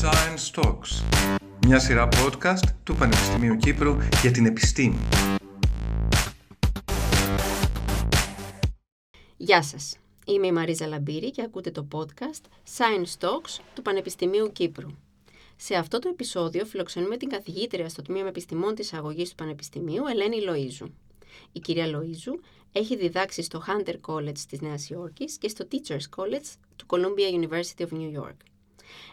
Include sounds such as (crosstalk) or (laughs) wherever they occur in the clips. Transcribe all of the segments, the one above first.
Science Talks, μια σειρά podcast του Πανεπιστημίου Κύπρου για την επιστήμη. Γεια σας. Είμαι η Μαρίζα Λαμπύρη και ακούτε το podcast Science Talks του Πανεπιστημίου Κύπρου. Σε αυτό το επεισόδιο φιλοξενούμε την καθηγήτρια στο Τμήμα Επιστημών της Αγωγής του Πανεπιστημίου, Ελένη Λοΐζου. Η κυρία Λοΐζου έχει διδάξει στο Hunter College της Νέας Υόρκης και στο Teachers College του Columbia University of New York.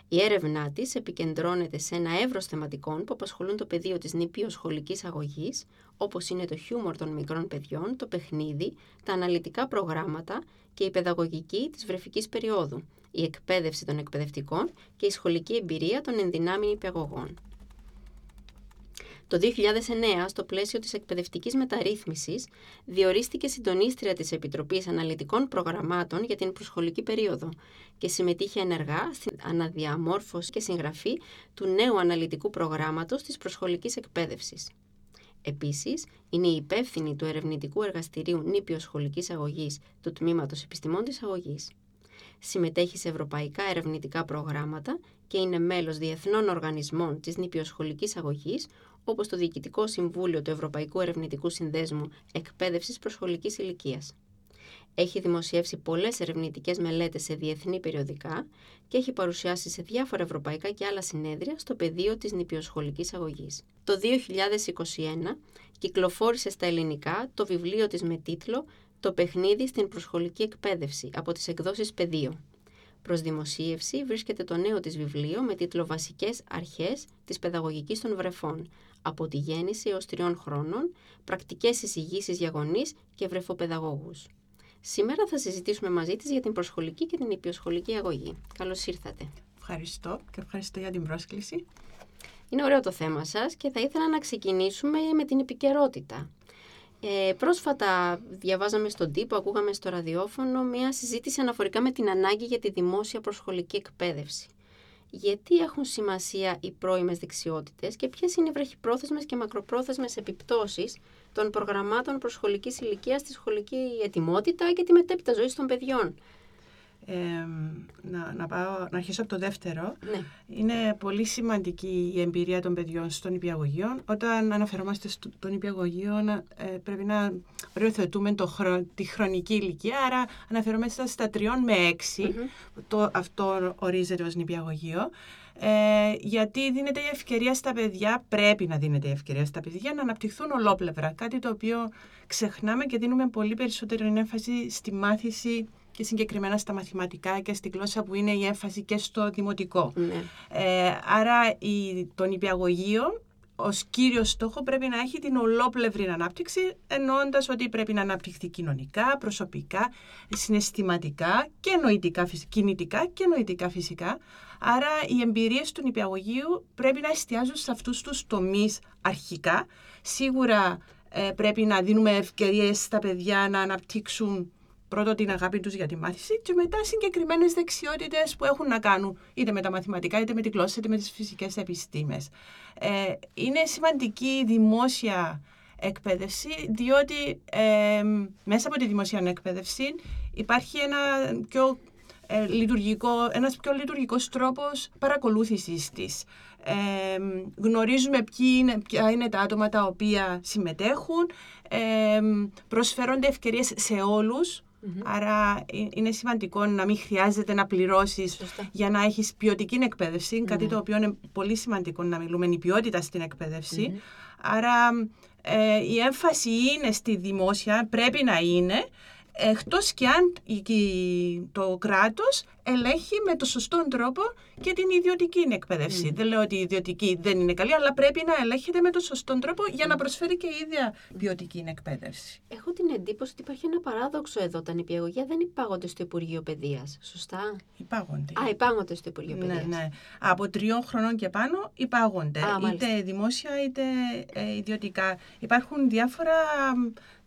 Η έρευνά της επικεντρώνεται σε ένα εύρος θεματικών που απασχολούν το πεδίο της νήπιο σχολικής αγωγής, όπως είναι το χιούμορ των μικρών παιδιών, το παιχνίδι, τα αναλυτικά προγράμματα και η παιδαγωγική της βρεφικής περίοδου, η εκπαίδευση των εκπαιδευτικών και η σχολική εμπειρία των ενδυνάμει υπηαγωγών. Το 2009, στο πλαίσιο της εκπαιδευτικής μεταρρύθμισης, διορίστηκε συντονίστρια της Επιτροπής Αναλυτικών Προγραμμάτων για την προσχολική περίοδο και συμμετείχε ενεργά στην αναδιαμόρφωση και συγγραφή του νέου αναλυτικού προγράμματος της προσχολικής εκπαίδευσης. Επίσης, είναι η υπεύθυνη του ερευνητικού εργαστηρίου νήπιος σχολικής αγωγής του Τμήματος Επιστημών της Αγωγής. Συμμετέχει σε ευρωπαϊκά ερευνητικά προγράμματα και είναι μέλος διεθνών οργανισμών της νηπιοσχολικής αγωγής, όπως το Διοικητικό Συμβούλιο του Ευρωπαϊκού Ερευνητικού Συνδέσμου Εκπαίδευσης Προσχολικής Ηλικίας. Έχει δημοσιεύσει πολλές ερευνητικές μελέτες σε διεθνή περιοδικά και έχει παρουσιάσει σε διάφορα ευρωπαϊκά και άλλα συνέδρια στο πεδίο της νηπιοσχολικής αγωγής. Το 2021 κυκλοφόρησε στα ελληνικά το βιβλίο της με τίτλο «Το παιχνίδι στην προσχολική εκπαίδευση» από τις εκδόσεις Πεδίο. Προς δημοσίευση βρίσκεται το νέο της βιβλίο με τίτλο «Βασικές αρχές της παιδαγωγικής των βρεφών» από τη γέννηση έως τριών χρόνων, πρακτικές εισηγήσεις για γονείς και βρεφοπαιδαγώγους. Σήμερα θα συζητήσουμε μαζί της για την προσχολική και την υπιοσχολική αγωγή. Καλώς ήρθατε. Ευχαριστώ και ευχαριστώ για την πρόσκληση. Είναι ωραίο το θέμα σας και θα ήθελα να ξεκινήσουμε με την επικαιρότητα. Ε, πρόσφατα διαβάζαμε στον τύπο, ακούγαμε στο ραδιόφωνο μια συζήτηση αναφορικά με την ανάγκη για τη δημόσια προσχολική εκπαίδευση. Γιατί έχουν σημασία οι πρώιμες δεξιότητες και ποιες είναι οι βραχυπρόθεσμες και μακροπρόθεσμες επιπτώσεις των προγραμμάτων προσχολικής ηλικίας στη σχολική ετοιμότητα και τη μετέπειτα ζωή των παιδιών να, να, πάω, να αρχίσω από το δεύτερο. Ναι. Είναι πολύ σημαντική η εμπειρία των παιδιών στον υπηαγωγείο. Όταν αναφερόμαστε στον υπηαγωγείο ε, πρέπει να οριοθετούμε το τη χρονική ηλικία, άρα αναφερόμαστε στα 3 με 6. το, αυτό ορίζεται ως νηπιαγωγείο. Ε, γιατί δίνεται η ευκαιρία στα παιδιά, πρέπει να δίνεται η ευκαιρία στα παιδιά να αναπτυχθούν ολόπλευρα. Κάτι το οποίο ξεχνάμε και δίνουμε πολύ περισσότερη έμφαση στη μάθηση και συγκεκριμένα στα μαθηματικά και στη γλώσσα που είναι η έμφαση και στο δημοτικό. Ναι. Ε, άρα η, το νηπιαγωγείο ως κύριο στόχο πρέπει να έχει την ολόπλευρη ανάπτυξη, εννοώντας ότι πρέπει να αναπτυχθεί κοινωνικά, προσωπικά, συναισθηματικά και νοητικά, κινητικά και νοητικά φυσικά. Άρα οι εμπειρίες του νηπιαγωγείου πρέπει να εστιάζουν σε αυτούς τους τομείς αρχικά. Σίγουρα ε, πρέπει να δίνουμε ευκαιρίες στα παιδιά να αναπτύξουν πρώτο την αγάπη τους για τη μάθηση και μετά συγκεκριμένες δεξιότητες που έχουν να κάνουν είτε με τα μαθηματικά, είτε με τη γλώσσα, είτε με τις φυσικές επιστήμες. Ε, είναι σημαντική η δημόσια εκπαίδευση, διότι ε, μέσα από τη δημόσια εκπαίδευση υπάρχει ένα πιο ε, λειτουργικό, ένας πιο λειτουργικός τρόπος παρακολούθησης της. Ε, γνωρίζουμε ποιοι είναι, ποια είναι τα άτομα τα οποία συμμετέχουν, ε, προσφέρονται ευκαιρίες σε όλους Άρα ε, είναι σημαντικό να μην χρειάζεται να πληρώσεις για να έχεις ποιοτική εκπαίδευση, κάτι το οποίο είναι πολύ σημαντικό να μιλούμε η ποιότητα στην εκπαίδευση. Άρα ε, η έμφαση είναι στη δημόσια, πρέπει να είναι, εκτός και αν το κράτος ελέγχει με το σωστό τρόπο και την ιδιωτική εκπαίδευση. Δεν λέω ότι η ιδιωτική δεν είναι καλή, αλλά πρέπει να ελέγχεται με το σωστό τρόπο για να προσφέρει και η ίδια ποιοτική εκπαίδευση. Έχω την εντύπωση ότι υπάρχει ένα παράδοξο εδώ. Τα νηπιαγωγεία δεν υπάγονται στο Υπουργείο Παιδείας. Σωστά; Υπάγονται. Α, υπάγονται στο Υπουργείο Παιδείας. Ναι, ναι. Από τριών χρονών και πάνω υπάγονται. είτε δημόσια είτε ε, ιδιωτικά. Υπάρχουν διάφορα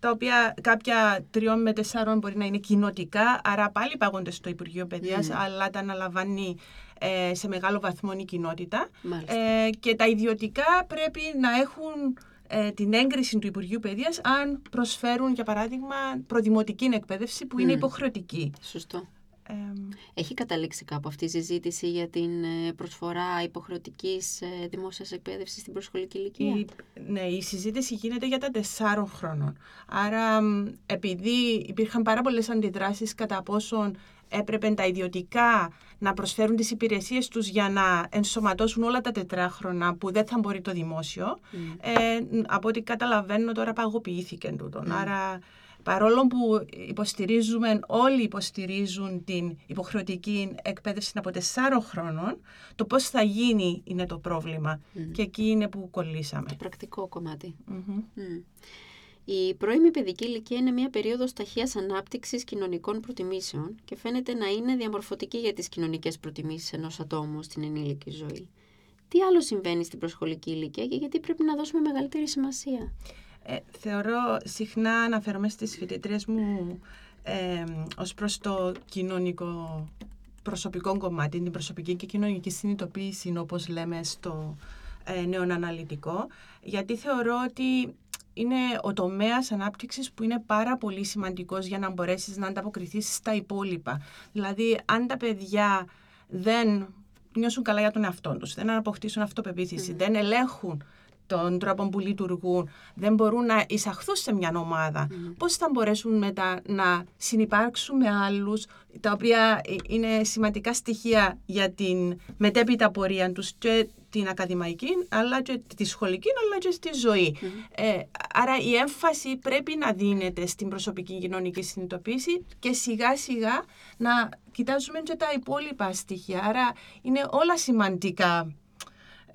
τα οποία κάποια τριών με τεσσάρων μπορεί να είναι κοινοτικά, άρα πάλι πάγονται στο Υπουργείο Παιδείας, mm. αλλά τα αναλαμβάνει ε, σε μεγάλο βαθμό η κοινότητα. Ε, και τα ιδιωτικά πρέπει να έχουν ε, την έγκριση του Υπουργείου Παιδείας αν προσφέρουν, για παράδειγμα, προδημοτική εκπαίδευση που είναι υποχρεωτική. Σωστό. Εμ, Έχει καταλήξει κάπου αυτή η συζήτηση για την ε, προσφορά υποχρεωτικής ε, δημόσιας εκπαίδευσης στην προσχολική ηλικία; Η, ναι, η συζήτηση γίνεται για τα τεσσάρων χρόνων. Άρα, μ, επειδή υπήρχαν πάρα πολλές αντιδράσεις κατά πόσον έπρεπε τα ιδιωτικά να προσφέρουν τις υπηρεσίες τους για να ενσωματώσουν όλα τα τετράχρονα που δεν θα μπορεί το δημόσιο, Μμ. ε, από ό,τι καταλαβαίνω τώρα παγωποιήθηκε τούτο. Μμ. Άρα, παρόλο που υποστηρίζουμε, όλοι υποστηρίζουν την υποχρεωτική εκπαίδευση από τεσσάρων χρόνων, το πώς θα γίνει είναι το πρόβλημα. Μμ. Και εκεί είναι που κολλήσαμε. Το πρακτικό κομμάτι. Μμμ. Μμ. Η πρώιμη παιδική ηλικία είναι μια περίοδος ταχείας ανάπτυξης κοινωνικών προτιμήσεων και φαίνεται να είναι διαμορφωτική για τις κοινωνικές προτιμήσεις ενός ατόμου στην ενήλικη ζωή. Τι άλλο συμβαίνει στην προσχολική ηλικία και γιατί πρέπει να δώσουμε μεγαλύτερη σημασία; Ε, θεωρώ συχνά αναφέρομαι στις φοιτητρίες μου ε, ως προς το κοινωνικό προσωπικό κομμάτι, την προσωπική και κοινωνική συνειδητοποίηση, όπως λέμε στο ε, νέο αναλυτικό, γιατί θεωρώ ότι είναι ο τομέας ανάπτυξης που είναι πάρα πολύ σημαντικός για να μπορέσεις να ανταποκριθείς στα υπόλοιπα. Δηλαδή, αν τα παιδιά δεν νιώσουν καλά για τον εαυτό τους, δεν αποκτήσουν αυτοπεποίθηση, δεν ελέγχουν τον τρόπο που λειτουργούν, δεν μπορούν να εισαχθούν σε μια ομάδα, πώς θα μπορέσουν μετά να συνεπάρξουν με άλλους, τα οποία ε, είναι σημαντικά στοιχεία για την μετέπειτα πορεία τους και την ακαδημαϊκή, αλλά και τη σχολική, αλλά και στη ζωή. Ε, άρα η έμφαση πρέπει να δίνεται στην προσωπική κοινωνική συνειδητοποίηση και σιγά σιγά να κοιτάζουμε και τα υπόλοιπα στοιχεία. Άρα είναι όλα σημαντικά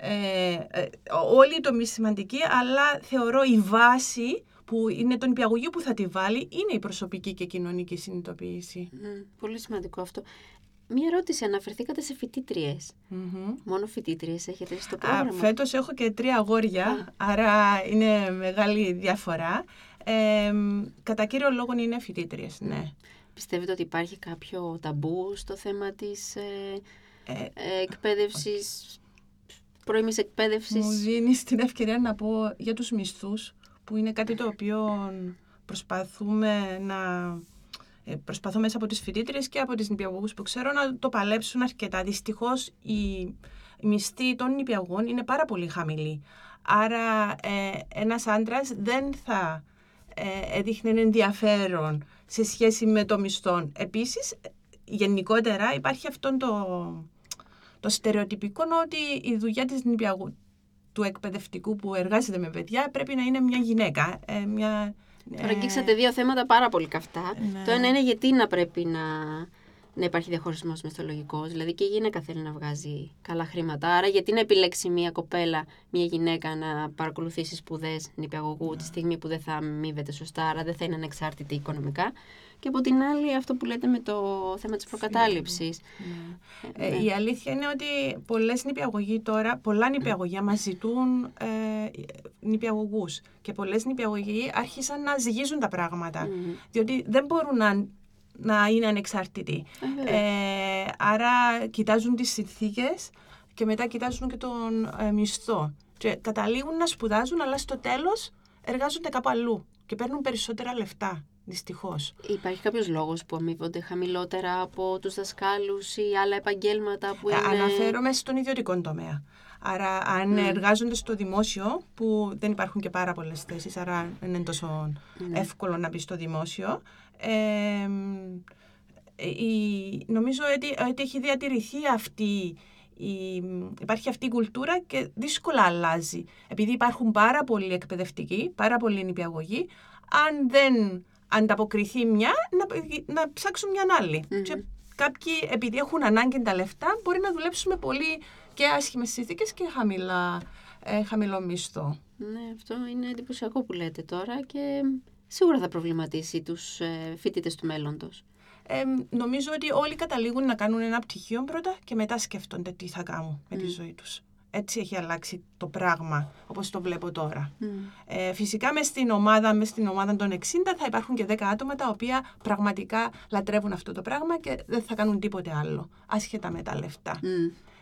ε, ε, όλοι οι τομείς σημαντικοί, αλλά θεωρώ η βάση που είναι τον υπηαγωγείο που θα τη βάλει είναι η προσωπική και κοινωνική συνειδητοποίηση. Μμ, πολύ σημαντικό αυτό. Μία ερώτηση, αναφερθήκατε σε φοιτήτριες. Μμμ. Μόνο φοιτήτριες έχετε στο Α, πρόγραμμα; φέτος έχω και τρία αγόρια, άρα είναι μεγάλη διαφορά. Ε, κατά κύριο λόγο είναι φοιτήτριες, ναι. Πιστεύετε ότι υπάρχει κάποιο ταμπού στο θέμα της ε, Ε, ε, εκπαίδευσης, πρώιμης εκπαίδευσης. Μου δίνει την ευκαιρία να πω για τους μισθούς, που είναι κάτι το οποίο προσπαθούμε να... ε, Προσπαθώ μέσα από τις φοιτήτριες και από τις νηπιαγωγούς που ξέρω να το παλέψουν αρκετά. Δυστυχώς η, η μισθή των νηπιαγωγών είναι πάρα πολύ χαμηλή. Άρα ε, ένας άντρας δεν θα ε, έδειχνε ενδιαφέρον σε σχέση με το μισθό. Επίσης, γενικότερα υπάρχει αυτό το, το στερεοτυπικό ότι η δουλειά της νηπιαγού, του εκπαιδευτικού που εργάζεται με παιδιά πρέπει να είναι μια γυναίκα. Ε, μια, Τώρα αγγίξατε δύο θέματα πάρα πολύ καυτά. ναι. Το ένα είναι γιατί να πρέπει να, να υπάρχει διαχωρισμός μισθολογικός. Δηλαδή και η γυναίκα θέλει να βγάζει καλά χρήματα. Άρα, γιατί να επιλέξει μια κοπέλα, μια γυναίκα να παρακολουθήσει σπουδές νηπιαγωγού τη στιγμή που δεν θα αμείβεται σωστά, άρα δεν θα είναι ανεξάρτητη οικονομικά. Και από την άλλη, αυτό που λέτε με το θέμα της προκατάληψης. Ναι. Ε, η αλήθεια είναι ότι πολλές νηπιαγωγοί τώρα, πολλά νηπιαγωγεία μας ζητούν ε, νηπιαγωγούς και πολλές νηπιαγωγοί άρχισαν να ζυγίζουν τα πράγματα, διότι δεν μπορούν να, να είναι ανεξάρτητοι. Ε, άρα κοιτάζουν τις συνθήκες και μετά κοιτάζουν και τον ε, μισθό και καταλήγουν να σπουδάζουν, αλλά στο τέλος εργάζονται κάπου αλλού και παίρνουν περισσότερα λεφτά, δυστυχώς. Υπάρχει κάποιος λόγος που αμείβονται χαμηλότερα από τους δασκάλους ή άλλα επαγγέλματα που Ε, είναι. Αναφέρομαι στον ιδιωτικό τομέα. Άρα, αν εργάζονται στο δημόσιο, που δεν υπάρχουν και πάρα πολλές θέσεις, άρα δεν είναι τόσο εύκολο να μπει στο δημόσιο. Ε, η, νομίζω ότι, ότι έχει διατηρηθεί αυτή η, υπάρχει αυτή η κουλτούρα και δύσκολα αλλάζει. Επειδή υπάρχουν πάρα πολλοί εκπαιδευτικοί, πάρα πολλοί νηπιαγωγοί, αν δεν ανταποκριθεί μια, να, να ψάξουν μια άλλη. Και κάποιοι, επειδή έχουν ανάγκη τα λεφτά, μπορεί να δουλέψουν με πολύ και άσχημες συνθήκες και χαμηλά, ε, χαμηλό μισθό. Ναι, αυτό είναι εντυπωσιακό που λέτε τώρα και σίγουρα θα προβληματίσει τους ε, φοιτητές του μέλλοντος. Ε, νομίζω ότι όλοι καταλήγουν να κάνουν ένα πτυχίο πρώτα και μετά σκέφτονται τι θα κάνουν με τη ζωή τους. Έτσι έχει αλλάξει το πράγμα, όπως το βλέπω τώρα. Ε, φυσικά, μες στην, ομάδα, μες στην ομάδα των 60 θα υπάρχουν και 10 άτομα τα οποία πραγματικά λατρεύουν αυτό το πράγμα και δεν θα κάνουν τίποτε άλλο, άσχετα με τα λεφτά.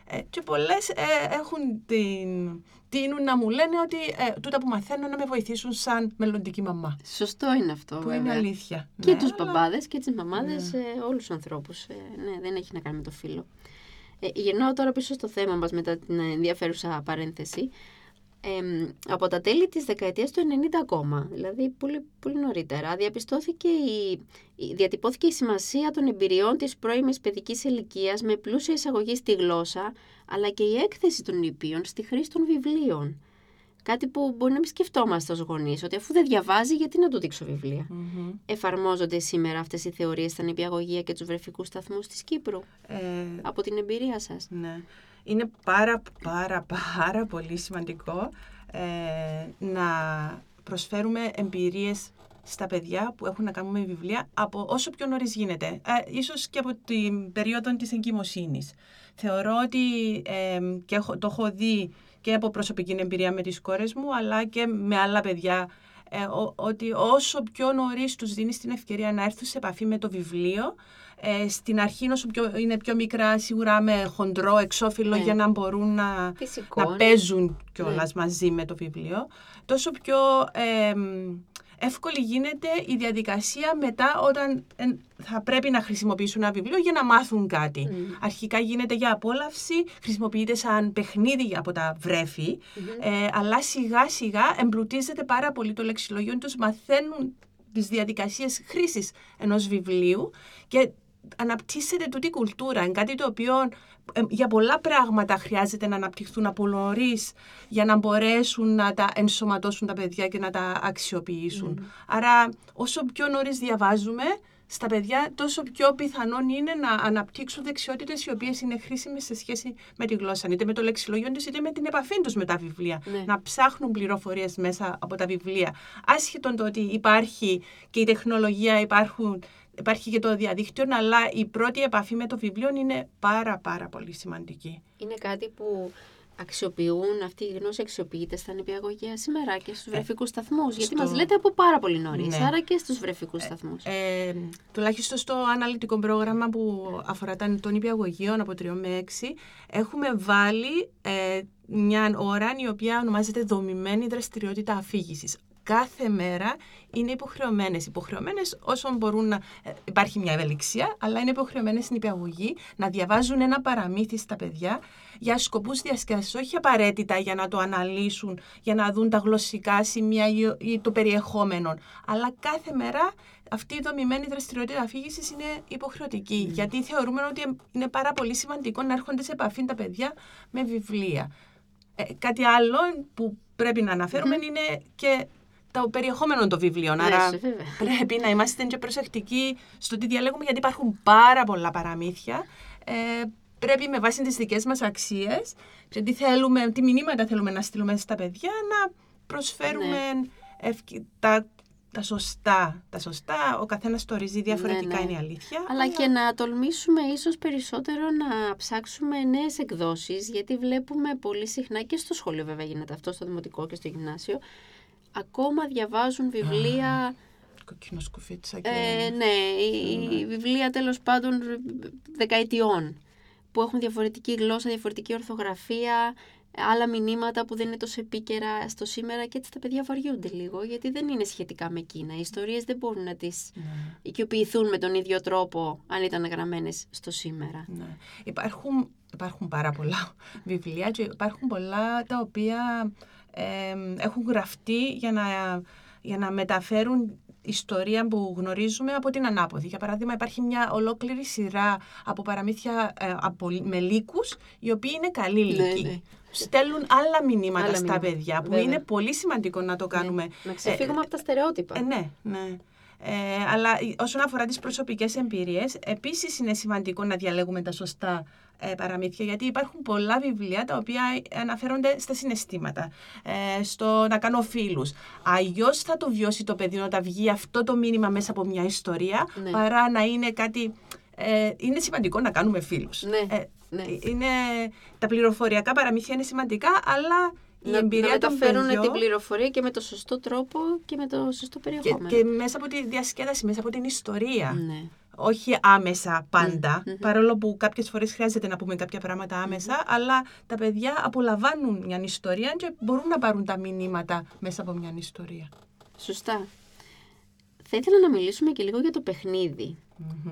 Ε, και πολλές ε, έχουν την, τείνουν να μου λένε ότι ε, τούτα που μαθαίνω να με βοηθήσουν σαν μελλοντική μαμά. Σωστό είναι αυτό. Που βέβαια. είναι αλήθεια. Και Ναι, τους αλλά- μπαμπάδες και τις μαμάδες, ε, όλους τους ανθρώπους. Ε, ναι, δεν έχει να κάνει με το φίλο. Ε, γυρνάω τώρα πίσω στο θέμα μας μετά την ενδιαφέρουσα παρένθεση. Ε, από τα τέλη της δεκαετίας του 90 ακόμα, δηλαδή πολύ, πολύ νωρίτερα, διαπιστώθηκε η, η- διατυπώθηκε η σημασία των εμπειριών της πρώιμης παιδικής ηλικίας με πλούσια εισαγωγή στη γλώσσα, αλλά και η έκθεση των νηπίων στη χρήση των βιβλίων. Κάτι που μπορεί να μην σκεφτόμαστε ως γονείς, ότι αφού δεν διαβάζει, γιατί να του δείξω βιβλία. Μμμ. Εφαρμόζονται σήμερα αυτές οι θεωρίες στα νηπιαγωγεία και τους βρεφικούς σταθμούς της Κύπρου, Ε, από την εμπειρία σας. Ναι. Είναι πάρα πάρα πάρα πολύ σημαντικό ε, να προσφέρουμε εμπειρίες στα παιδιά που έχουν να κάνουν με βιβλία από όσο πιο νωρίς γίνεται. Ε, ίσως και από την περίοδο της εγκυμοσύνης. Θεωρώ ότι ε, και έχω- το έχω δει και από προσωπική εμπειρία με τις κόρες μου, αλλά και με άλλα παιδιά, ε, ο- ότι όσο πιο νωρίς τους δίνεις την ευκαιρία να έρθουν σε επαφή με το βιβλίο, ε, στην αρχή όσο πιο, είναι πιο μικρά, σίγουρα με χοντρό εξώφυλλο Ναι. για να μπορούν να, Φυσικό. να παίζουν κιόλας μαζί με το βιβλίο, τόσο πιο ε, εύκολη γίνεται η διαδικασία μετά όταν ε, θα πρέπει να χρησιμοποιήσουν ένα βιβλίο για να μάθουν κάτι. Αρχικά γίνεται για απόλαυση, χρησιμοποιείται σαν παιχνίδι από τα βρέφη, ε, αλλά σιγά σιγά εμπλουτίζεται πάρα πολύ το λεξιλόγιο τους, μαθαίνουν τις διαδικασίες χρήσης ενός βιβλίου και αναπτύσσεται τούτη η κουλτούρα. Είναι κάτι το οποίο ε, για πολλά πράγματα χρειάζεται να αναπτυχθούν από νωρίς για να μπορέσουν να τα ενσωματώσουν τα παιδιά και να τα αξιοποιήσουν. Άρα όσο πιο νωρίς διαβάζουμε στα παιδιά, τόσο πιο πιθανόν είναι να αναπτύξουν δεξιότητες οι οποίες είναι χρήσιμες σε σχέση με τη γλώσσα, είτε με το λεξιλόγιο τους, είτε με την επαφή τους με τα βιβλία. Ναι. Να ψάχνουν πληροφορίες μέσα από τα βιβλία. Άσχετον το ότι υπάρχει και η τεχνολογία, υπάρχουν, υπάρχει και το διαδίκτυο, αλλά η πρώτη επαφή με το βιβλίο είναι πάρα πάρα πολύ σημαντική. Είναι κάτι που αξιοποιούν, αυτή η γνώση αξιοποιείται στα νηπιαγωγεία σήμερα και στους βρεφικούς σταθμούς. Γιατί στο- μας λέτε από πάρα πολύ νωρίς, Ναι. άρα και στους βρεφικούς σταθμούς. Ε, τουλάχιστον στο αναλυτικό πρόγραμμα που αφορά τα των υπηαγωγείων από 3 με 6, έχουμε βάλει ε, μια ώρα η οποία ονομάζεται δομημένη δραστηριότητα αφήγησης. Κάθε μέρα είναι υποχρεωμένες. Υποχρεωμένες όσο μπορούν να... ε, υπάρχει μια ευελιξία, αλλά είναι υποχρεωμένες στην υπηαγωγή να διαβάζουν ένα παραμύθι στα παιδιά για σκοπούς διασκέδασης, όχι απαραίτητα για να το αναλύσουν, για να δουν τα γλωσσικά σημεία ή- ή το περιεχόμενο. Αλλά κάθε μέρα αυτή η δομημένη δραστηριότητα αφήγησης είναι υποχρεωτική. Γιατί θεωρούμε ότι είναι πάρα πολύ σημαντικό να έρχονται σε επαφή τα παιδιά με βιβλία. Ε, κάτι άλλο που πρέπει να αναφερουμε είναι και το περιεχόμενο των βιβλίων. Ναι, Άρα σε βέβαια. πρέπει να είμαστε και προσεκτικοί στο τι διαλέγουμε, γιατί υπάρχουν πάρα πολλά παραμύθια. Ε, πρέπει με βάση τις δικές μας αξίες και τι, θέλουμε, τι μηνύματα θέλουμε να στείλουμε στα παιδιά να προσφέρουμε Ναι. ευκαι- τα, τα σωστά. Τα σωστά, ο καθένας το ορίζει διαφορετικά, Ναι, ναι. είναι η αλήθεια. Αλλά και να τολμήσουμε ίσως περισσότερο να ψάξουμε νέες εκδόσεις, γιατί βλέπουμε πολύ συχνά και στο σχολείο βέβαια γίνεται αυτό, στο δημοτικό και στο γυμνάσιο, ακόμα διαβάζουν βιβλία, Κοκκινό σκουφίτσα και... ε, ναι, η- βιβλία τέλος πάντων δεκαετιών, που έχουν διαφορετική γλώσσα, διαφορετική ορθογραφία, άλλα μηνύματα που δεν είναι τόσο επίκαιρα στο σήμερα και έτσι τα παιδιά βαριούνται λίγο, γιατί δεν είναι σχετικά με εκείνα. Οι ιστορίες δεν μπορούν να τις Ναι. οικειοποιηθούν με τον ίδιο τρόπο αν ήταν γραμμένες στο σήμερα. Ναι. Υπάρχουν, υπάρχουν πάρα πολλά (laughs) βιβλία και υπάρχουν πολλά τα οποία ε, έχουν γραφτεί για να, για να μεταφέρουν ιστορία που γνωρίζουμε από την ανάποδη. Για παράδειγμα, υπάρχει μια ολόκληρη σειρά από παραμύθια ε, από, με λύκους, οι οποίοι είναι καλοί Ναι, λύκοι. ναι. Στέλνουν άλλα μηνύματα Άλλα στα μηνύματα, παιδιά, που βέβαια. είναι πολύ σημαντικό να το κάνουμε. Να ξεφύγουμε από τα στερεότυπα. Ε, ναι, ναι. Ε, αλλά όσον αφορά τις προσωπικές εμπειρίες, επίσης είναι σημαντικό να διαλέγουμε τα σωστά ε, παραμύθια, γιατί υπάρχουν πολλά βιβλία τα οποία αναφέρονται στα συναισθήματα, ε, στο να κάνω φίλους. Αλλιώς θα το βιώσει το παιδί όταν βγει αυτό το μήνυμα μέσα από μια ιστορία, Ναι. παρά να είναι κάτι... Ε, είναι σημαντικό να κάνουμε φίλους. Ναι, Ε, ναι. είναι, τα πληροφοριακά παραμύθια είναι σημαντικά, αλλά η να, εμπειρία να των μεταφέρουν παιδιών... την πληροφορία και με το σωστό τρόπο και με το σωστό Και, περιεχόμενο. και μέσα από τη διασκέδαση, μέσα από την ιστορία. Ναι. Όχι άμεσα πάντα, παρόλο που κάποιες φορές χρειάζεται να πούμε κάποια πράγματα άμεσα, αλλά τα παιδιά απολαμβάνουν μια ιστορία και μπορούν να πάρουν τα μηνύματα μέσα από μια ιστορία. Σωστά. Θα ήθελα να μιλήσουμε και λίγο για το παιχνίδι.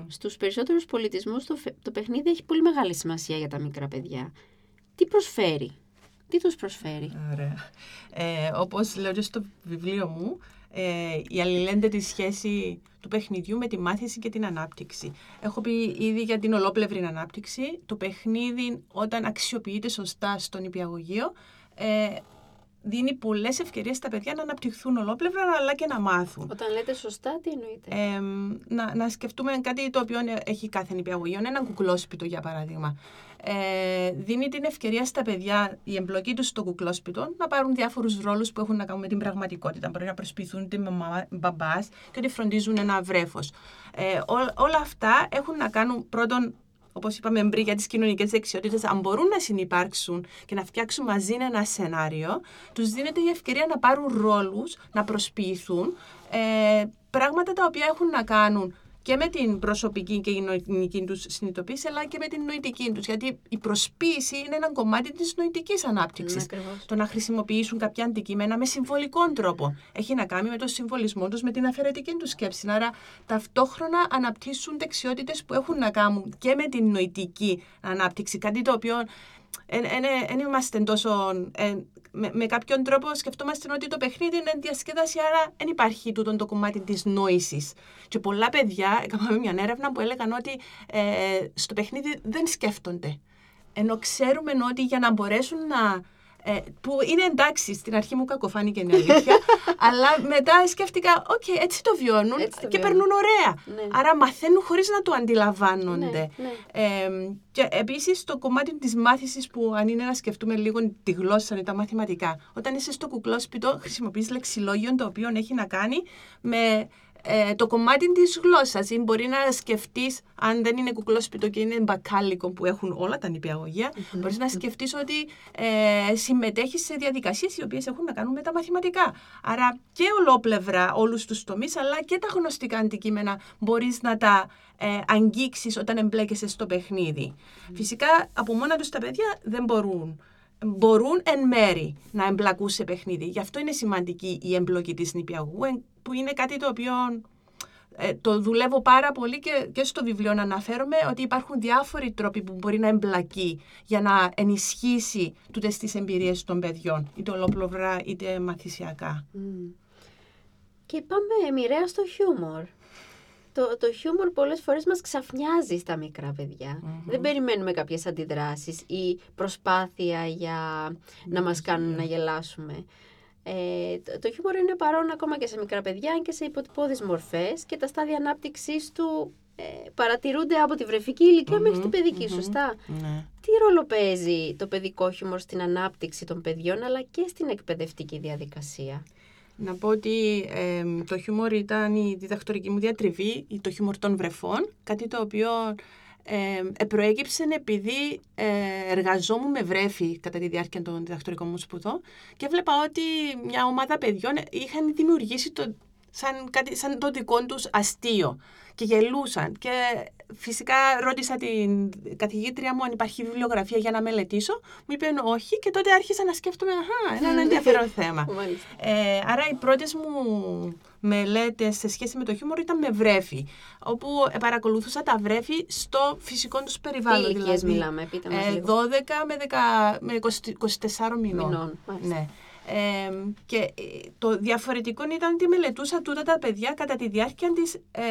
Στους περισσότερους πολιτισμούς το, φε- το παιχνίδι έχει πολύ μεγάλη σημασία για τα μικρά παιδιά. Τι προσφέρει, τι τους προσφέρει; Ωραία. Ε, όπως λέω και στο βιβλίο μου, ε, η αλληλένδετη σχέση του παιχνιδιού με τη μάθηση και την ανάπτυξη. Έχω πει ήδη για την ολόπλευρη ανάπτυξη. Το παιχνίδι όταν αξιοποιείται σωστά στον υπηαγωγείο ε, δίνει πολλές ευκαιρίες στα παιδιά να αναπτυχθούν ολόπλευρα αλλά και να μάθουν. Όταν λέτε σωστά, τι εννοείτε; Ε, να, να σκεφτούμε κάτι το οποίο έχει κάθε νηπιαγωγείο, έναν κουκλόσπιτο για παράδειγμα. Ε, δίνει την ευκαιρία στα παιδιά η εμπλοκή τους στο κουκλόσπιτο να πάρουν διάφορους ρόλους που έχουν να κάνουν με την πραγματικότητα. Μπορεί να προσποιηθούν τη μπαμπάς και ότι φροντίζουν ένα βρέφος. Ε, όλα αυτά έχουν να κάνουν πρώτον όπως είπαμε πριν για τις κοινωνικές δεξιότητες, αν μπορούν να συνεπάρξουν και να φτιάξουν μαζί ένα σενάριο, τους δίνεται η ευκαιρία να πάρουν ρόλους, να προσποιηθούν ε, πράγματα τα οποία έχουν να κάνουν και με την προσωπική και η νοητική τους συνειδητοποίηση, αλλά και με την νοητική τους. Γιατί η προσποίηση είναι ένα κομμάτι της νοητικής ανάπτυξης. Ναι, το να χρησιμοποιήσουν κάποια αντικείμενα με συμβολικό τρόπο. Έχει να κάνει με το συμβολισμό τους, με την αφαιρετική τους σκέψη. Άρα ταυτόχρονα αναπτύσσουν δεξιότητες που έχουν να κάνουν και με την νοητική ανάπτυξη. Κάτι το οποίο δεν είμαστε τόσο. με, με κάποιον τρόπο σκεφτόμαστε ότι το παιχνίδι είναι διασκέδαση, άρα δεν υπάρχει τούτο το κομμάτι της νόησης. Και πολλά παιδιά, εκάναμε μια έρευνα που έλεγαν ότι ε, στο παιχνίδι δεν σκέφτονται. Ενώ ξέρουμε ότι για να μπορέσουν να ε, που είναι εντάξει, στην αρχή μου κακοφάνηκε είναι αλήθεια, (laughs) αλλά μετά σκέφτηκα, OK, okay, έτσι το βιώνουν Έτσι το και βιώνουν. περνούν ωραία. Ναι. Άρα μαθαίνουν χωρίς να το αντιλαμβάνονται. Ναι, ναι. Ε, και επίσης το κομμάτι της μάθησης που αν είναι να σκεφτούμε λίγο τη γλώσσα ή τα μαθηματικά. Όταν είσαι στο κουκλόσπιτο χρησιμοποιείς λεξιλόγιο το οποίο έχει να κάνει με ε, το κομμάτι της γλώσσας. Ή μπορεί να σκεφτείς, αν δεν είναι κουκλόσπιτο και είναι μπακάλικο που έχουν όλα τα νηπιαγωγεία, μπορείς να σκεφτείς ότι ε, συμμετέχεις σε διαδικασίες οι οποίες έχουν να κάνουν με τα μαθηματικά. Άρα και ολόπλευρα όλους τους τομείς, αλλά και τα γνωστικά αντικείμενα μπορείς να τα ε, αγγίξεις όταν εμπλέκεσαι στο παιχνίδι. Φυσικά από μόνα τους τα παιδιά δεν μπορούν μπορούν εν μέρη να εμπλακούν σε παιχνίδι. Γι' αυτό είναι σημαντική η εμπλοκή της νηπιαγού, εν- που είναι κάτι το οποίο ε, το δουλεύω πάρα πολύ και, και στο βιβλίο να αναφέρομαι ότι υπάρχουν διάφοροι τρόποι που μπορεί να εμπλακεί για να ενισχύσει τούτες τις εμπειρίες των παιδιών, είτε ολόπλευρα είτε μαθησιακά. Μμ. Και πάμε μοιραία στο χιούμορ. Το, το χιούμορ πολλές φορές μας ξαφνιάζει στα μικρά παιδιά. Δεν περιμένουμε κάποιες αντιδράσεις ή προσπάθεια για να μας κάνουν να γελάσουμε. Ε, το, το χιούμορ είναι παρόν ακόμα και σε μικρά παιδιά και σε υποτυπώδεις μορφές και τα στάδια ανάπτυξής του ε, παρατηρούνται από τη βρεφική ηλικία μέχρι την παιδική, σωστά; Ναι. Τι ρόλο παίζει το παιδικό χιούμορ στην ανάπτυξη των παιδιών αλλά και στην εκπαιδευτική διαδικασία; Να πω ότι ε, το χιούμορ ήταν η διδακτορική μου διατριβή, το χιούμορ των βρεφών, κάτι το οποίο ε, προέκυψε επειδή ε, εργαζόμουν με βρέφη κατά τη διάρκεια των διδακτορικών μου σπουδών. Και βλέπα ότι μια ομάδα παιδιών είχαν δημιουργήσει το, σαν, κάτι, σαν το δικό τους αστείο και γελούσαν. Και φυσικά ρώτησα την καθηγήτρια μου αν υπάρχει βιβλιογραφία για να μελετήσω. Μου είπε όχι και τότε άρχισα να σκέφτομαι, αχα, ένα ενδιαφέρον θέμα. (laughs) Μάλιστα. Ε, άρα οι πρώτες μου μελέτες σε σχέση με το χιούμορ ήταν με βρέφη, όπου ε, παρακολουθούσα τα βρέφη στο φυσικό τους Τι περιβάλλον. ηλικίες δηλαδή, μιλάμε, πείτε μας ε, λίγο. 12 με, 10, με 20 24 μηνών. Μηνών, μάλιστα. Ναι. Ε, και ε, το διαφορετικό ήταν ότι μελετούσα τούτα τα παιδιά κατά τη διάρκεια της, ε,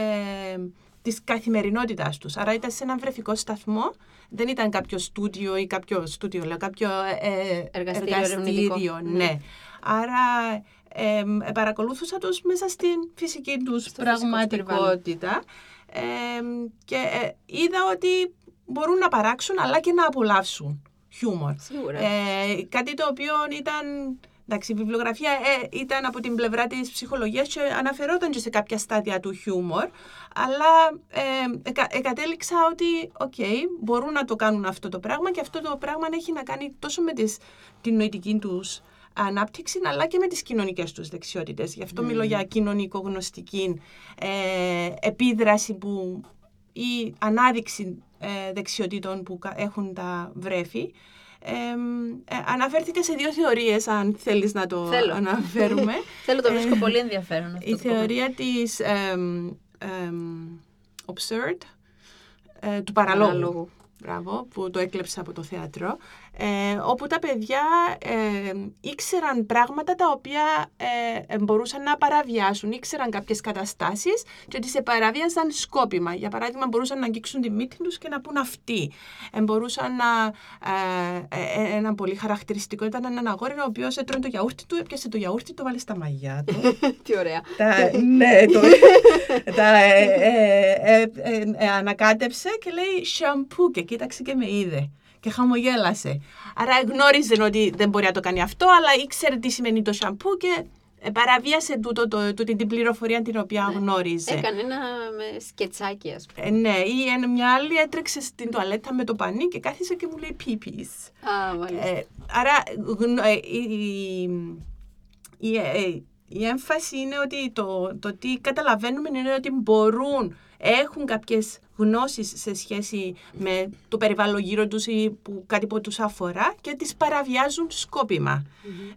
της καθημερινότητάς τους. Άρα ήταν σε έναν βρεφικό σταθμό, δεν ήταν κάποιο στούντιο ή κάποιο στούντιο, λέω, κάποιο ε, Εργαστήριο ερευνητικό. ναι. Άρα ε, ε, παρακολουθούσα τους μέσα στην φυσική τους Στο φυσικό τους πραγματικότητα ε, και ε, είδα ότι μπορούν να παράξουν αλλά και να απολαύσουν χιούμορ. Σίγουρα. Ε, κάτι το οποίο ήταν... Εντάξει, η βιβλιογραφία ε, ήταν από την πλευρά της ψυχολογίας και αναφερόταν και σε κάποια στάδια του χιούμορ, αλλά ε, εκα, εκατέληξα ότι, οκ, μπορούν να το κάνουν αυτό το πράγμα και αυτό το πράγμα έχει να κάνει τόσο με τις, την νοητική τους ανάπτυξη, αλλά και με τις κοινωνικές τους δεξιότητες. Γι' αυτό μιλώ για κοινωνικο-γνωστική ε, επίδραση που ή ανάδειξη ε, δεξιοτήτων που κα- έχουν τα βρέφη. Ε, ε, αναφέρθηκε σε δύο θεωρίες, αν θέλεις να το Θέλω. αναφέρουμε. (laughs) Θέλω το βρίσκω Ε, πολύ ενδιαφέρον αυτό Η το κομμάτι. θεωρία της εμ, εμ, absurd, ε, του παραλόγου. Παράλογου. Μπράβο, που το έκλεψα από το θέατρο. Ε, όπου τα παιδιά ε, ήξεραν πράγματα τα οποία ε, μπορούσαν να παραβιάσουν. Ήξεραν κάποιες καταστάσεις και τις παραβίαζαν σκόπιμα. Για παράδειγμα, μπορούσαν να αγγίξουν τη μύτη τους και να πούν αυτοί. Ε, μπορούσαν να... Ε, ε, ένα πολύ χαρακτηριστικό ήταν έναν αγόρι ο οποίος έτρωγε το γιαούρτι του, έπιασε το γιαούρτι, το βάλε στα μαγιά του. (laughs) Τι ωραία. τα, ναι, το, (laughs) τα ε, ε, ε, ε, ε, ανακάτεψε και λέει σαμπού και κοίταξε και με είδε και χαμογέλασε. Άρα γνώριζε ότι δεν μπορεί να το κάνει αυτό, αλλά ήξερε τι σημαίνει το σαμπού και ε, παραβίασε τούτο, το, τούτη την πληροφορία την οποία γνώριζε. Έκανε ένα με σκετσάκι, ας πούμε. Ε, ναι, ή εν- μια άλλη έτρεξε στην τουαλέτα με το πανί και κάθισε και μου λέει πίπης. Α, μάλιστα. Ε, άρα γνω- ε, η, η- η- ε, η έμφαση είναι ότι το, το τι καταλαβαίνουμε είναι ότι μπορούν, έχουν κάποιες γνώσεις σε σχέση με το περιβάλλον γύρω τους ή που, κάτι που τους αφορά και τις παραβιάζουν σκόπιμα.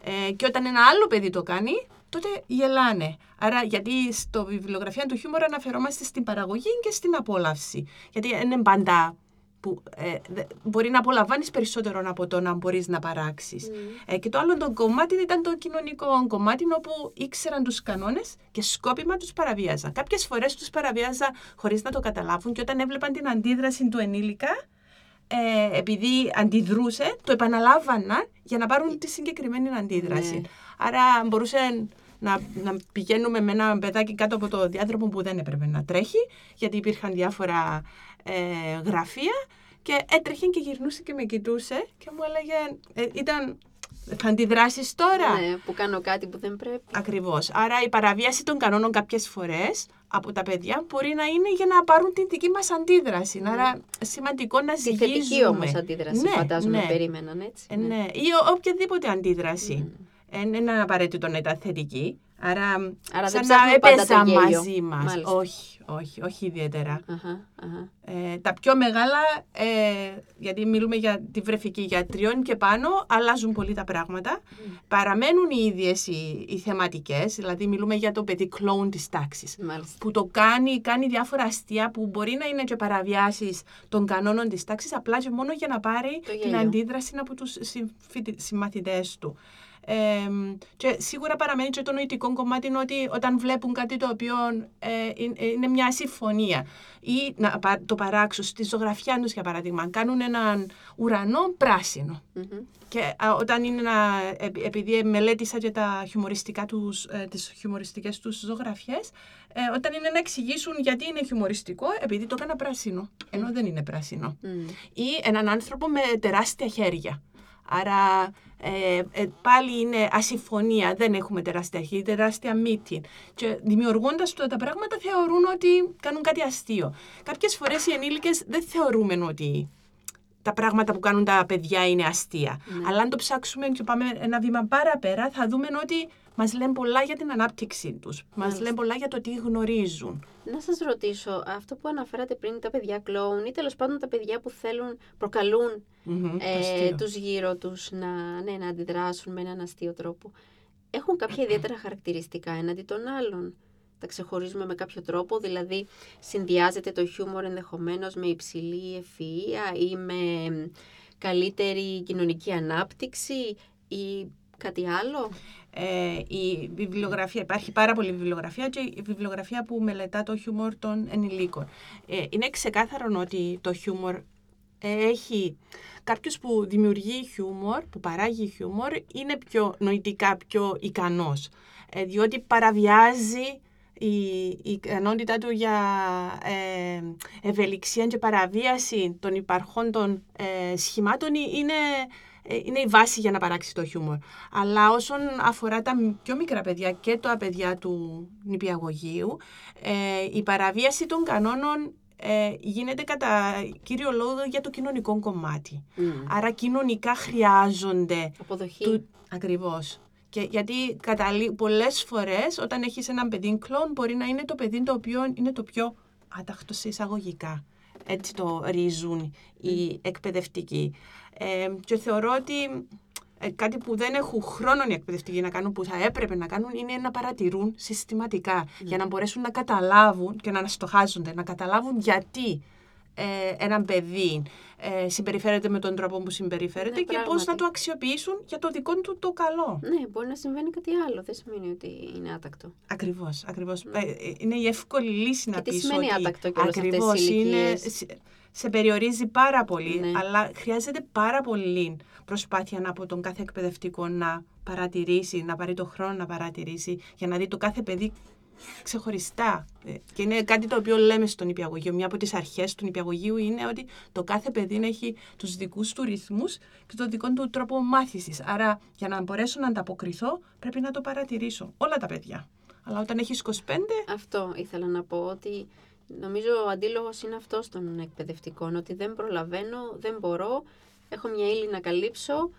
Ε, και όταν ένα άλλο παιδί το κάνει, τότε γελάνε. Άρα, γιατί στο βιβλιογραφία του χιούμορ αναφερόμαστε στην παραγωγή και στην απόλαυση. Γιατί δεν είναι πάντα που ε, δε- μπορεί να απολαμβάνεις περισσότερο από το να μπορείς να παράξεις. Ε, και το άλλο το κομμάτι ήταν το κοινωνικό κομμάτι όπου ήξεραν τους κανόνες και σκόπιμα τους παραβίαζαν. Κάποιες φορές τους παραβίαζαν χωρίς να το καταλάβουν και όταν έβλεπαν την αντίδραση του ενήλικα ε, επειδή αντιδρούσε, το επαναλάβαναν για να πάρουν τη συγκεκριμένη αντίδραση. Ναι. Άρα μπορούσε να, να πηγαίνουμε με ένα παιδάκι κάτω από το διάδρομο που δεν έπρεπε να τρέχει, γιατί υπήρχαν διάφορα ε, γραφεία και έτρεχε και γυρνούσε και με κοιτούσε και μου έλεγε, ε, ήταν, θα αντιδράσεις τώρα. Ναι, που κάνω κάτι που δεν πρέπει. Ακριβώς. Άρα η παραβίαση των κανόνων κάποιες φορές από τα παιδιά μπορεί να είναι για να πάρουν την δική μας αντίδραση. Άρα σημαντικό να Τη ζυγίζουμε. θετική όμως αντίδραση Ναι, φαντάζομαι ναι. περίμεναν, έτσι. Ε, ναι. Ή ο- οποιαδήποτε αντίδραση. Ε, Δεν είναι απαραίτητο να ήταν θετική. Άρα, Άρα δεν σαν να ψάχνουμε πάντα το έπαιζαν γέλιο. μαζί μας. Μάλιστα. Όχι, όχι, όχι ιδιαίτερα. Αχα, αχα. Ε, τα πιο μεγάλα, ε, γιατί μιλούμε για τη βρεφική, για τριών και πάνω, αλλάζουν πολύ τα πράγματα. Παραμένουν οι ίδιες οι, οι θεματικές, δηλαδή μιλούμε για το παιδί κλόουν της τάξης Μάλιστα. που το κάνει, κάνει διάφορα αστεία που μπορεί να είναι και παραβιάσεις των κανόνων της τάξης απλά και μόνο για να πάρει Το την γέλιο. αντίδραση από τους συμφοιτη- συμμαθητές του. Ε, και σίγουρα παραμένει και το νοητικό κομμάτι είναι ότι όταν βλέπουν κάτι το οποίο ε, είναι, είναι μια συμφωνία ή να πα- το παράξουν στη ζωγραφιά τους για παράδειγμα, κάνουν έναν ουρανό πράσινο. Μμμ. Και α, όταν είναι να, επει- επειδή μελέτησα και τα χιουμοριστικά τους, ε, τις χιουμοριστικές τους ζωγραφιές, ε, όταν είναι να εξηγήσουν γιατί είναι χιουμοριστικό, επειδή το έκανα πράσινο, ενώ δεν είναι πράσινο. Μμ. Ή έναν άνθρωπο με τεράστια χέρια. Άρα ε, ε, πάλι είναι ασυμφωνία, δεν έχουμε τεράστια χέρια, τεράστια μύτη. Και δημιουργώντας τα πράγματα θεωρούν ότι κάνουν κάτι αστείο. Κάποιες φορές οι ενήλικες δεν θεωρούμε ότι τα πράγματα που κάνουν τα παιδιά είναι αστεία. Αλλά αν το ψάξουμε και πάμε ένα βήμα παραπέρα, θα δούμε ότι μας λένε πολλά για την ανάπτυξή τους. Μας λένε πολλά για το τι γνωρίζουν. Να σας ρωτήσω, αυτό που αναφέρατε πριν, τα παιδιά κλόουν ή τέλος πάντων τα παιδιά που θέλουν, προκαλούν Μμμ, το ε, αστείο. τους γύρω τους να, ναι, να αντιδράσουν με έναν αστείο τρόπο. Έχουν κάποια ιδιαίτερα χαρακτηριστικά έναντι των άλλων; Τα ξεχωρίζουμε με κάποιο τρόπο, δηλαδή συνδυάζεται το χιούμορ ενδεχομένως με υψηλή ευφυΐα ή με καλύτερη κοινωνική ανάπτυξη ή κάτι άλλο; Ε, η βιβλιογραφία, υπάρχει πάρα πολλή βιβλιογραφία και η βιβλιογραφία που μελετά το χιούμορ των ενηλίκων. Ε, είναι ξεκάθαρο ότι το χιούμορ ε, έχει κάποιος που δημιουργεί χιούμορ, που παράγει χιούμορ, είναι πιο νοητικά πιο ικανός. Ε, διότι παραβιάζει η, η ικανότητά του για ε, ευελιξία και παραβίαση των υπαρχών των ε, σχημάτων είναι, ε, είναι η βάση για να παράξει το χιούμορ. Αλλά όσον αφορά τα πιο μικρά παιδιά και τα παιδιά του νηπιαγωγείου, ε, η παραβίαση των κανόνων ε, γίνεται κατά κύριο λόγο για το κοινωνικό κομμάτι. Μμ. Άρα κοινωνικά χρειάζονται Αποδοχή. του... Ακριβώς. Και γιατί καταλή... πολλές φορές όταν έχεις έναν παιδί κλόν μπορεί να είναι το παιδί το οποίο είναι το πιο άταχτο σε εισαγωγικά. Έτσι το ρίζουν οι εκπαιδευτικοί. Ε, και θεωρώ ότι ε, κάτι που δεν έχουν χρόνο οι εκπαιδευτικοί να κάνουν, που θα έπρεπε να κάνουν, είναι να παρατηρούν συστηματικά για να μπορέσουν να καταλάβουν και να αναστοχάζονται, να καταλάβουν γιατί ε, έναν παιδί ε, συμπεριφέρεται με τον τρόπο που συμπεριφέρεται Ναι, και πώς πράγματι. να το αξιοποιήσουν για το δικό του το καλό. Ναι, μπορεί να συμβαίνει κάτι άλλο. Δεν σημαίνει ότι είναι άτακτο. Ακριβώς, ακριβώς. Ε, ε, Είναι η εύκολη λύση να Ναι. Και τι πεις σημαίνει ότι άτακτο κιόλας αυτές τις ακριβώς είναι, ηλικίες; σε, σε περιορίζει πάρα πολύ, Ναι. αλλά χρειάζεται πάρα πολύ προσπάθεια από τον κάθε εκπαιδευτικό να παρατηρήσει, να πάρει το χρόνο να παρατηρήσει για να δει το κάθε παιδί ξεχωριστά. Ε, Και είναι κάτι το οποίο λέμε στον νηπιαγωγείο. Μια από τις αρχές του νηπιαγωγείου είναι ότι το κάθε παιδί να έχει τους δικούς του ρυθμούς και το δικό του τρόπο μάθησης. Άρα για να μπορέσω να ανταποκριθώ πρέπει να το παρατηρήσω. Όλα τα παιδιά. Αλλά όταν έχεις 25, Αυτό ήθελα να πω ότι νομίζω ο αντίλογος είναι αυτός των εκπαιδευτικών. Ότι δεν προλαβαίνω, δεν μπορώ, έχω μια ύλη να καλύψω,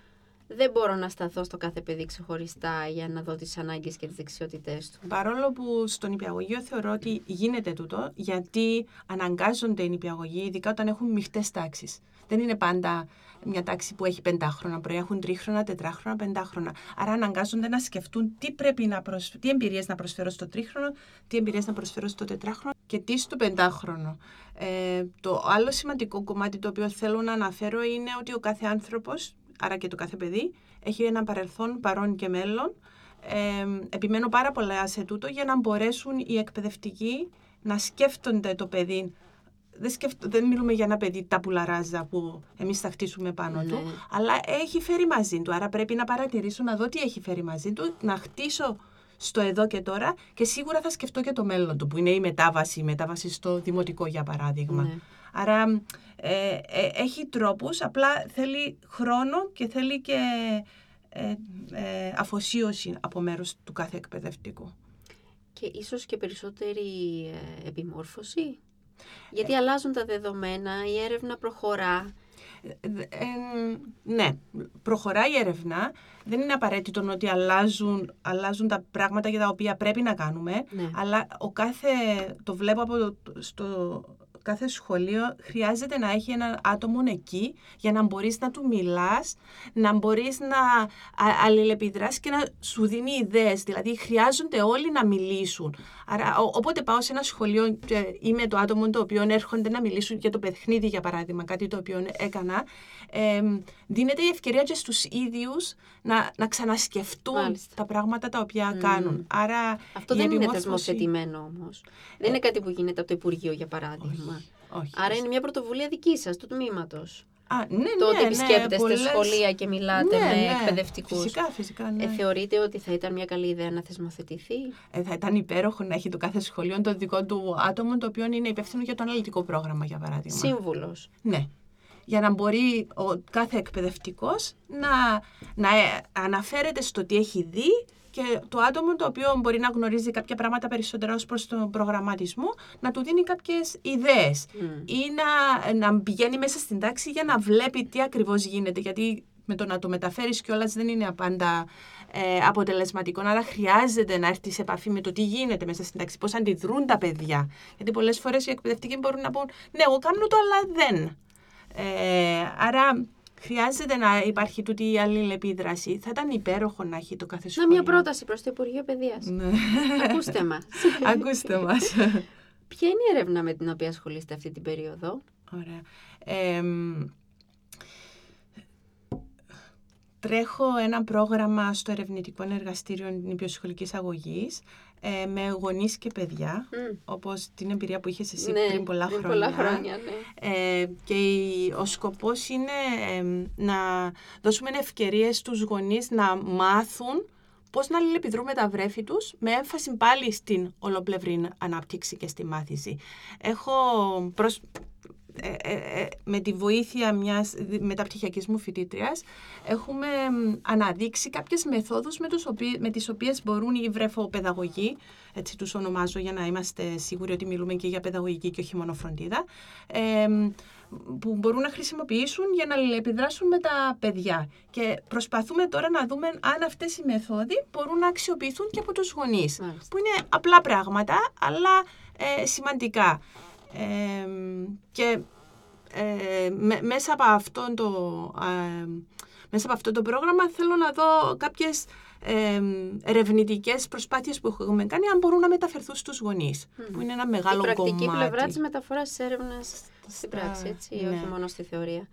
δεν μπορώ να σταθώ στο κάθε παιδί ξεχωριστά για να δω τις ανάγκες και τις δεξιότητές του. Παρόλο που στον νηπιαγωγείο θεωρώ ότι γίνεται τούτο, γιατί αναγκάζονται οι νηπιαγωγοί, ειδικά όταν έχουν μειχτές τάξεις. Δεν είναι πάντα μια τάξη που έχει πεντάχρονα, μπορεί να έχουν τρίχρονα, τετράχρονα, πεντάχρονα. Άρα αναγκάζονται να σκεφτούν τι, πρέπει να προσ... τι εμπειρίες να προσφέρω στο τρίχρονο, τι εμπειρίες να προσφέρω στο τετράχρονο και τι στο πεντάχρονο. Ε, το άλλο σημαντικό κομμάτι το οποίο θέλω να αναφέρω είναι ότι ο κάθε άνθρωπος, άρα και το κάθε παιδί, έχει ένα παρελθόν, παρόν και μέλλον ε, επιμένω πάρα πολλά σε τούτο για να μπορέσουν οι εκπαιδευτικοί να σκέφτονται το παιδί. Δεν, σκεφτ... δεν μιλούμε για ένα παιδί τα πουλαράζα που εμείς θα χτίσουμε πάνω Ναι. του, αλλά έχει φέρει μαζί του. Άρα πρέπει να παρατηρήσω, να δω τι έχει φέρει μαζί του, να χτίσω στο εδώ και τώρα και σίγουρα θα σκεφτώ και το μέλλον του, που είναι η μετάβαση, η μετάβαση στο δημοτικό για παράδειγμα. Ναι. Άρα ε, ε, έχει τρόπους, απλά θέλει χρόνο και θέλει και ε, ε, αφοσίωση από μέρους του κάθε εκπαιδευτικού. Και ίσως και περισσότερη ε, επιμόρφωση; Γιατί αλλάζουν τα δεδομένα, η έρευνα προχωρά. Ε, ε, ναι, προχωράει η έρευνα. Δεν είναι απαραίτητο ότι αλλάζουν, αλλάζουν τα πράγματα για τα οποία πρέπει να κάνουμε, Ναι. αλλά ο κάθε, το βλέπω από το, στο κάθε σχολείο, χρειάζεται να έχει ένα άτομο εκεί για να μπορείς να του μιλάς, να μπορείς να α- αλληλεπιδράσεις και να σου δίνει ιδέες. Δηλαδή χρειάζονται όλοι να μιλήσουν. Άρα ο- όποτε πάω σε ένα σχολείο και είμαι το άτομο το οποίο έρχονται να μιλήσουν για το παιχνίδι για παράδειγμα, κάτι το οποίο έκανα, ε, δίνεται η ευκαιρία και στους ίδιους να, να ξανασκεφτούν Μάλιστα. τα πράγματα τα οποία κάνουν. Άρα Αυτό η δεν είναι επιμόρφωση- θεσμοθετημένο όμως. Δεν είναι κάτι που γίνεται από το Υπουργείο, για παράδειγμα. Όχι. Άρα είναι μια πρωτοβουλία δική σας, του τμήματος. Α, ναι, Το ναι, ότι ναι, επισκέπτεστε πολλές- σχολεία και μιλάτε Ναι, με ναι, εκπαιδευτικούς. Φυσικά, φυσικά, ναι. Ε, θεωρείτε ότι θα ήταν μια καλή ιδέα να θεσμοθετηθεί; Ε, θα ήταν υπέροχο να έχει το κάθε σχολείο το δικό του άτομο, το οποίο είναι υπεύθυνο για το αναλυτικό πρόγραμμα, για παράδειγμα. Σύμβουλος. Ναι. Για να μπορεί ο κάθε εκπαιδευτικός να, να ε, αναφέρεται στο τι έχει δει και το άτομο το οποίο μπορεί να γνωρίζει κάποια πράγματα περισσότερα ως προς τον προγραμματισμό να του δίνει κάποιες ιδέες ή να, να πηγαίνει μέσα στην τάξη για να βλέπει τι ακριβώς γίνεται γιατί με το να το μεταφέρεις κιόλας δεν είναι πάντα ε, αποτελεσματικό. Άρα χρειάζεται να έρθεις σε επαφή με το τι γίνεται μέσα στην τάξη, πώς αντιδρούν τα παιδιά. Γιατί πολλές φορές οι εκπαιδευτικοί μπορούν να πούν «Ναι, εγώ κάνω το, αλλά δεν». Ε, άρα χρειάζεται να υπάρχει τούτη η αλληλεπίδραση. Θα ήταν υπέροχο να έχει το κάθε Να σχολείο. μια πρόταση προς το Υπουργείο Παιδείας. Ναι. Ακούστε μας. (laughs) Ακούστε μας. Ποια είναι η έρευνα με την οποία ασχολείστε αυτή την περίοδο; Ωραία. Εμ, τρέχω ένα πρόγραμμα στο ερευνητικό εργαστήριο νηπιοσχολικής αγωγής ε, με γονείς και παιδιά, Μμ. όπως την εμπειρία που είχες εσύ Ναι, πριν πολλά πριν χρόνια. πολλά χρόνια, ναι. Ε, και η- ο σκοπός είναι εμ, να δώσουμε ευκαιρίες στους γονείς να μάθουν πώς να αλληλεπιδρούν με τα βρέφη τους, με έμφαση πάλι στην ολοπλευρή ανάπτυξη και στη μάθηση. Έχω προσ... ε, ε, ε, με τη βοήθεια μιας δι- μεταπτυχιακής μου φοιτήτριας έχουμε μ, αναδείξει κάποιες μεθόδους με, τους οποί- με τις οποίες μπορούν οι βρεφοπαιδαγωγοί, έτσι τους ονομάζω για να είμαστε σίγουροι ότι μιλούμε και για παιδαγωγική και όχι μόνο φροντίδα, ε, μ, που μπορούν να χρησιμοποιήσουν για να αλληλεπιδράσουν με τα παιδιά. Και προσπαθούμε τώρα να δούμε αν αυτές οι μεθόδοι μπορούν να αξιοποιηθούν και από τους γονείς. Μάλιστα. Που είναι απλά πράγματα, αλλά ε, σημαντικά. Ε, και ε, μέσα, από αυτό το, ε, μέσα από αυτό το πρόγραμμα θέλω να δω κάποιες ε, ερευνητικές προσπάθειες που έχουμε κάνει, αν μπορούν να μεταφερθούν στους γονείς. Που είναι ένα μεγάλο κομμάτι. Η πρακτική πλευρά της μεταφοράς της έρευνας στην πράξη, έτσι, ναι. όχι μόνο στη θεωρία.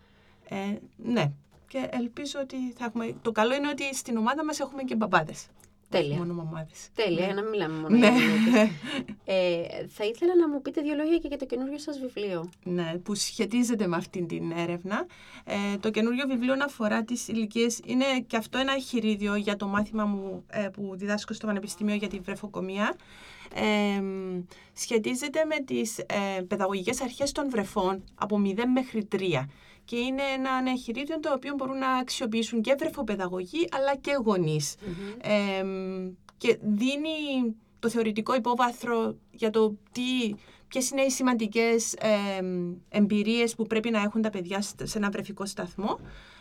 Ε, ναι. Και ελπίζω ότι θα έχουμε. Το καλό είναι ότι στην ομάδα μας έχουμε και μπαμπάδες. Τέλεια. Μόνο μαμάδες. Τέλεια, ναι. να μιλάμε μόνο ναι. για (laughs) ε, Θα ήθελα να μου πείτε δύο λόγια και για το καινούριο σας βιβλίο. Ναι, που σχετίζεται με αυτή την έρευνα. Ε, το καινούριο βιβλίο αφορά τις ηλικίες. Είναι και αυτό ένα εγχειρίδιο για το μάθημα μου ε, που διδάσκω στο Πανεπιστήμιο για τη βρεφοκομεία. Ε, σχετίζεται με τις ε, παιδαγωγικές αρχές των βρεφών από 0 μέχρι 3 και είναι ένα εγχειρίδιο το οποίο μπορούν να αξιοποιήσουν και βρεφοπαιδαγωγοί αλλά και γονεις και δίνει το θεωρητικό υπόβαθρο για το τι, ποιες είναι οι σημαντικές ε, εμπειρίες που πρέπει να έχουν τα παιδιά σε ένα βρεφικό σταθμό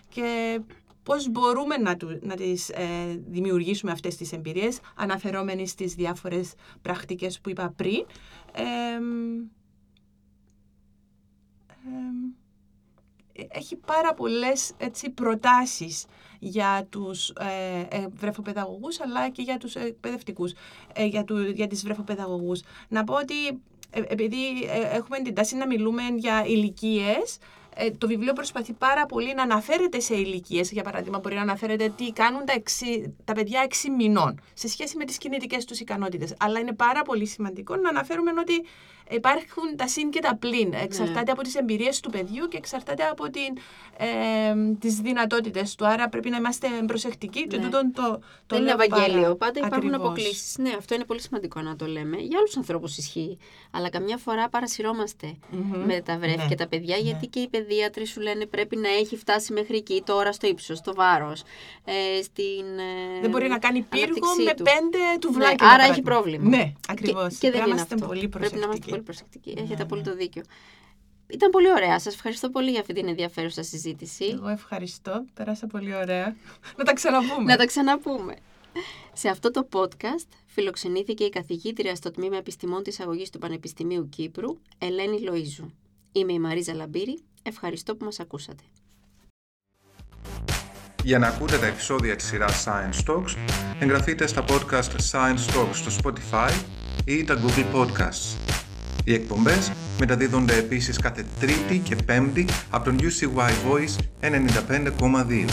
και πώς μπορούμε να, του, να τις ε, δημιουργήσουμε αυτές τις εμπειρίες αναφερόμενοι στις διάφορες πρακτικές που είπα πριν. Έχει πάρα πολλές έτσι, προτάσεις για τους ε, ε, βρεφοπαιδαγωγούς αλλά και για τους εκπαιδευτικούς, ε, για, του, για τις βρεφοπαιδαγωγούς. Να πω ότι ε, επειδή ε, έχουμε την τάση να μιλούμε για ηλικίες, ε, το βιβλίο προσπαθεί πάρα πολύ να αναφέρεται σε ηλικίες. Για παράδειγμα, μπορεί να αναφέρεται τι κάνουν τα, εξι, τα παιδιά 6 μηνών σε σχέση με τις κινητικές τους ικανότητες. Αλλά είναι πάρα πολύ σημαντικό να αναφέρουμε ότι υπάρχουν τα συν και τα πλην. Ναι. Εξαρτάται από τις εμπειρίες του παιδιού και εξαρτάται από την, ε, τις δυνατότητες του. Άρα πρέπει να είμαστε προσεκτικοί. Ναι. Και το, το Δεν είναι Ευαγγέλιο. Πάντα υπάρχουν αποκλήσεις. Ναι, αυτό είναι πολύ σημαντικό να το λέμε. Για άλλους ανθρώπους ισχύει. Αλλά καμιά φορά με τα βρέφη ναι. και τα παιδιά, γιατί ναι. και οι παιδίατροι σου λένε πρέπει να έχει φτάσει μέχρι εκεί τώρα στο ύψος, στο βάρος. Ε, στην, ε, δεν μπορεί να κάνει πύργο με πέντε του Ναι, άρα έχει πρόβλημα. Ναι, ακριβώς. Και, και δεν είναι αυτό. Πολύ Πρέπει να είμαστε πολύ προσεκτικοί. Ναι, Έχετε ναι. απόλυτο δίκιο. Ήταν πολύ ωραία. Σας ευχαριστώ πολύ για αυτή την ενδιαφέρουσα συζήτηση. Εγώ ευχαριστώ. Πέρασα πολύ ωραία. (laughs) να τα ξαναπούμε. να τα ξαναπούμε. Σε αυτό το podcast φιλοξενήθηκε η καθηγήτρια στο Τμήμα Επιστημών της Αγωγής του Πανεπιστημίου Κύπρου, Ελένη Λοΐζου. Είμαι η Μαρίζα Λαμπύρη. Ευχαριστώ που μας ακούσατε. Για να ακούτε τα επεισόδια της σειράς Science Talks, εγγραφείτε στα podcast Science Talks στο Spotify ή τα Google Podcasts. Οι εκπομπές μεταδίδονται επίσης κάθε Τρίτη και Πέμπτη από τον UCY Voice 95,2.